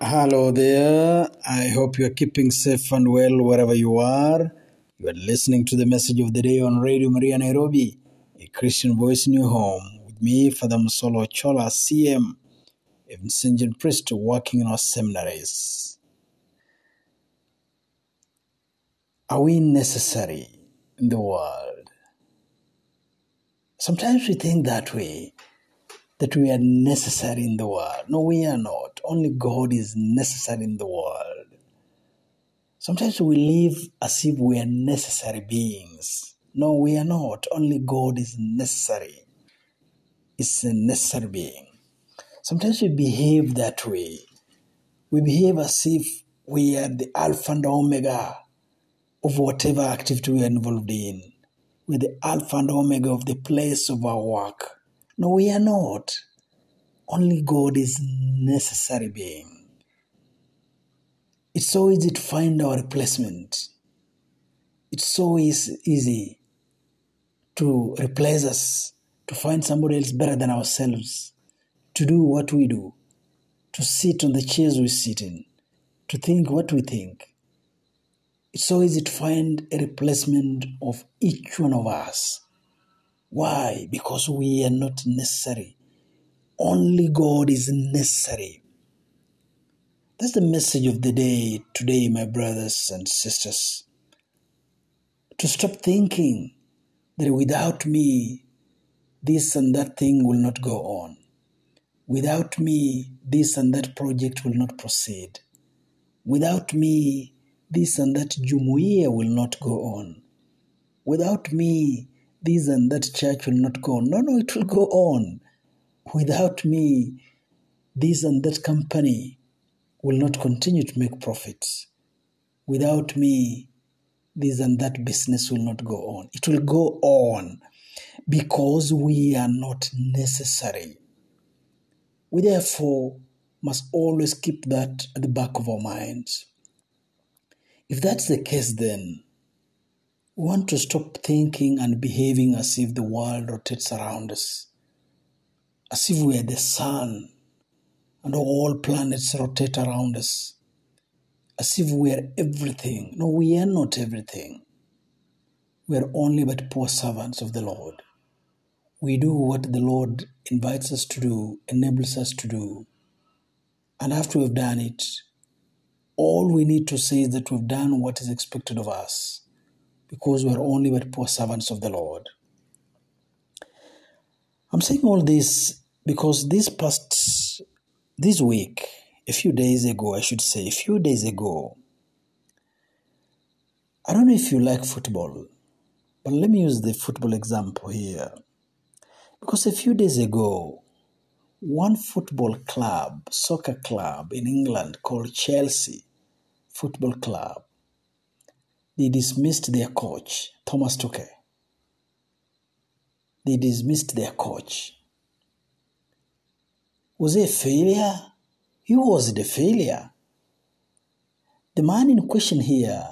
Hello there. I hope you are keeping safe and well wherever you are. You are listening to the message of the day on Radio Maria Nairobi, a Christian voice in your home. With me, Father Musolo Chola, CM, a Vincentian priest working in our seminaries. Are we necessary in the world? Sometimes we think that way, that we are necessary in the world. No, we are not. Only God is necessary in the world. Sometimes we live as if we are necessary beings. No, we are not. Only God is necessary. Is a necessary being. Sometimes we behave that way. We behave as if we are the alpha and omega of whatever activity we are involved in. We're the alpha and omega of the place of our work. No, we are not. Only God is necessary being. It's so easy to find our replacement. It's so eas- easy to replace us, to find somebody else better than ourselves, to do what we do, to sit on the chairs we sit in, to think what we think. It's so easy to find a replacement of each one of us. Why? Because we are not necessary. Only God is necessary. That's the message of the day today, my brothers and sisters. To stop thinking that without me, this and that thing will not go on. Without me, this and that project will not proceed. Without me, this and that jumuiya will not go on. Without me, this and that church will not go on. No, no, it will go on. Without me, this and that company will not continue to make profits. Without me, this and that business will not go on. It will go on because we are not necessary. We therefore must always keep that at the back of our minds. If that's the case, then we want to stop thinking and behaving as if the world rotates around us, as if we are the sun and all planets rotate around us, as if we are everything. No, we are not everything. We are only but poor servants of the Lord. We do what the Lord invites us to do, enables us to do. And after we've done it, all we need to say is that we've done what is expected of us because we are only but poor servants of the Lord. I'm saying all this because this past, this week, a few days ago, I should say, a few days ago, I don't know if you like football, but let me use the football example here. Because a few days ago, one football club, soccer club in England called Chelsea Football Club, they dismissed their coach, Thomas Tuchel. They dismissed their coach. Was he a failure? He was the failure. The man in question here,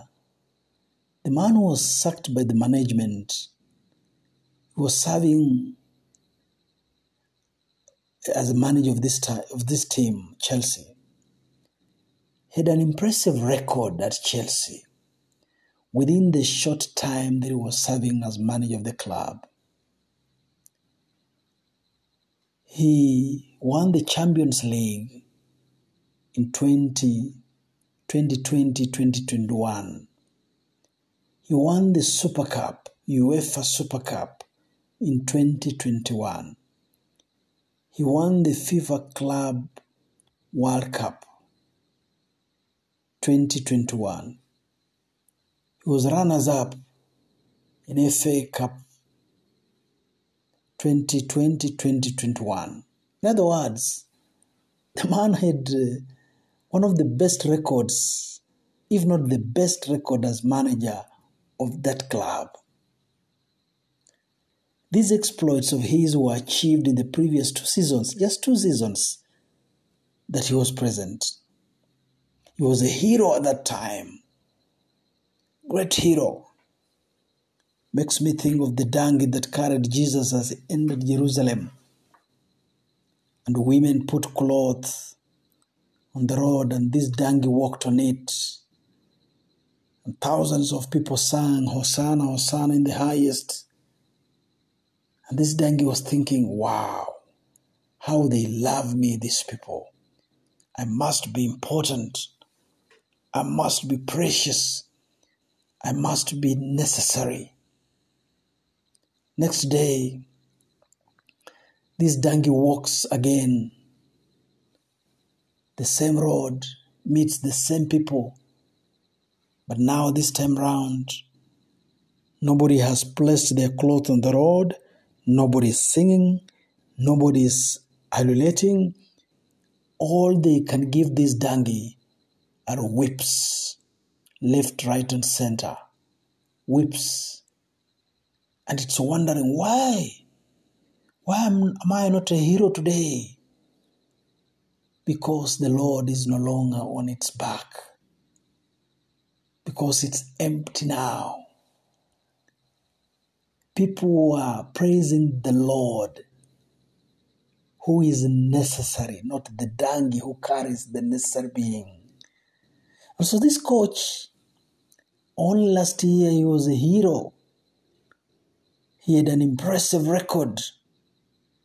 the man who was sacked by the management, he was serving as a manager of this ti- of this team, Chelsea, had an impressive record at Chelsea within the short time that he was serving as manager of the club. He won the Champions League in 20, 2020 2021. He won the Super Cup, UEFA Super Cup, in 2021. He won the FIFA Club World Cup 2021. He was runners up in FA Cup 2020-2021. In other words, the man had uh, one of the best records, if not the best record as manager of that club. These exploits of his were achieved in the previous two seasons, just two seasons that he was present. He was a hero at that time. Great hero. Makes me think of the donkey that carried Jesus as he entered Jerusalem. And women put cloth on the road, and this donkey walked on it. And thousands of people sang, Hosanna, Hosanna in the highest. And this donkey was thinking, wow, how they love me, these people. I must be important. I must be precious. I must be necessary. Next day, this donkey walks again the same road, meets the same people. But now, this time round, nobody has placed their clothes on the road, nobody is singing, nobody is ululating. All they can give this donkey are whips, left, right, and center. weeps. And it's wondering why? Why am, am I not a hero today? Because the Lord is no longer on its back. Because it's empty now. People are praising the Lord who is necessary, not the donkey who carries the necessary being. And so this coach, only last year he was a hero. He had an impressive record.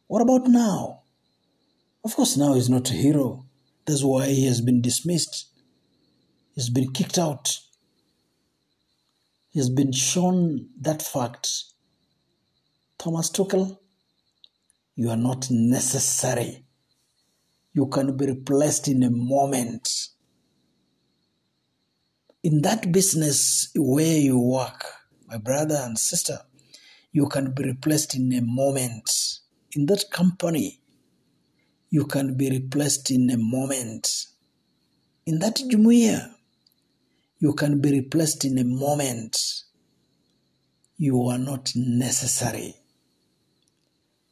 What about now? Of course, now he's not a hero. That's why he has been dismissed. He's been kicked out. He has been shown that fact. Thomas Tuchel, you are not necessary. You can be replaced in a moment. In that business where you work, my brother and sister, you can be replaced in a moment. In that company, you can be replaced in a moment. In that jumuiya, you can be replaced in a moment. You are not necessary.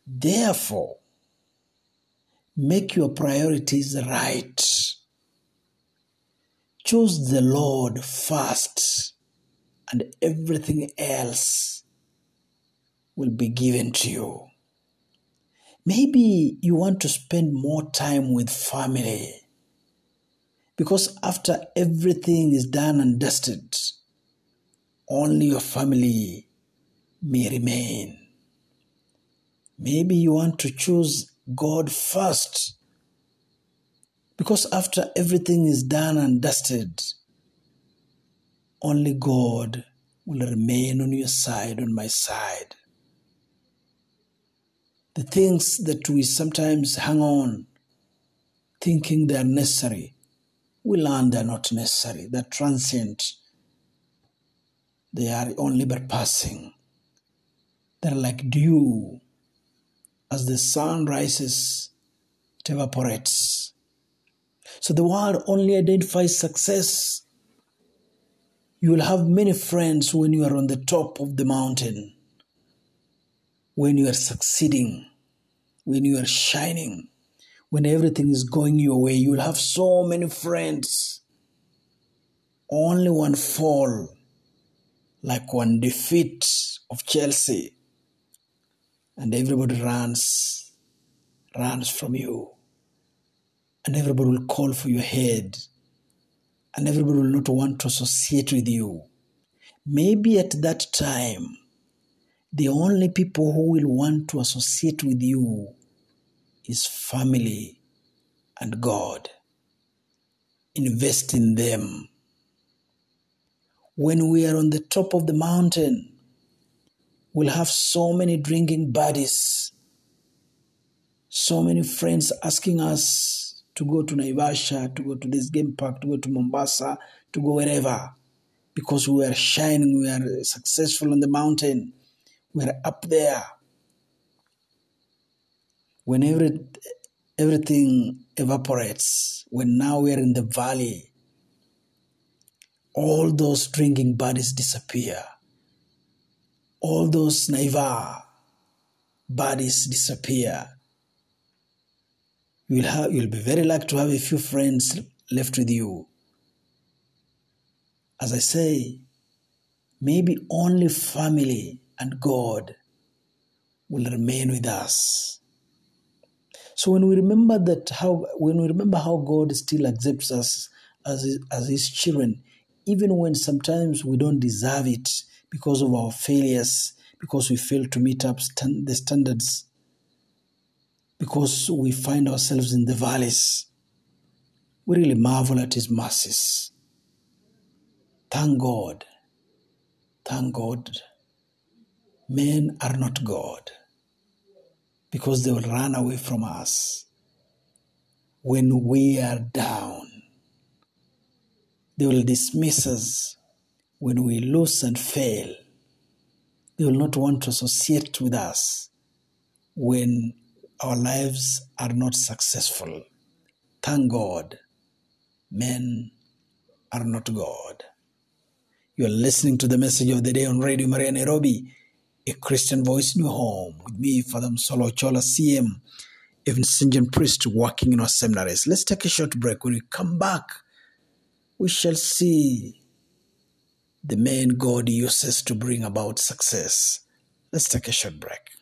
Therefore, make your priorities right. Choose the Lord first, and everything else will be given to you. Maybe you want to spend more time with family because after everything is done and dusted, only your family may remain. Maybe you want to choose God first because after everything is done and dusted, only God will remain on your side, on my side. The things that we sometimes hang on, thinking they are necessary, we learn they are not necessary, they're transient. They are only but passing. They're like dew. As the sun rises, it evaporates. So the world only identifies success. You will have many friends when you are on the top of the mountain, when you are succeeding, when you are shining, when everything is going your way. You will have so many friends. Only one fall, like one defeat of Chelsea, and everybody runs, runs from you and everybody will call for your head, and everybody will not want to associate with you. Maybe at that time, the only people who will want to associate with you is family and God. Invest in them. When we are on the top of the mountain, we'll have so many drinking buddies, so many friends asking us to go to Naivasha, to go to this game park, to go to Mombasa, to go wherever. Because we are shining, we are successful on the mountain, we are up there. When every, everything evaporates, when now we are in the valley, all those drinking bodies disappear. All those naiva bodies disappear you'll have you'll be very lucky to have a few friends left with you. As i say maybe only family and god will remain with us. So when we remember that how when we remember how God still accepts us as his, as his children, even when sometimes we don't deserve it because of our failures, because we fail to meet up stand, the standards, because we find ourselves in the valleys, we really marvel at his mercies. Thank God. Thank God. Men are not God because they will run away from us when we are down. They will dismiss us when we lose and fail. They will not want to associate with us when our lives are not successful. Thank God, men are not God. You are listening to the message of the day on Radio Maria Nairobi, a Christian voice in your home, with me, Father Solo Chola CM, a Vincentian Priest working in our seminaries. Let's take a short break. When we come back, we shall see the men God uses to bring about success. Let's take a short break.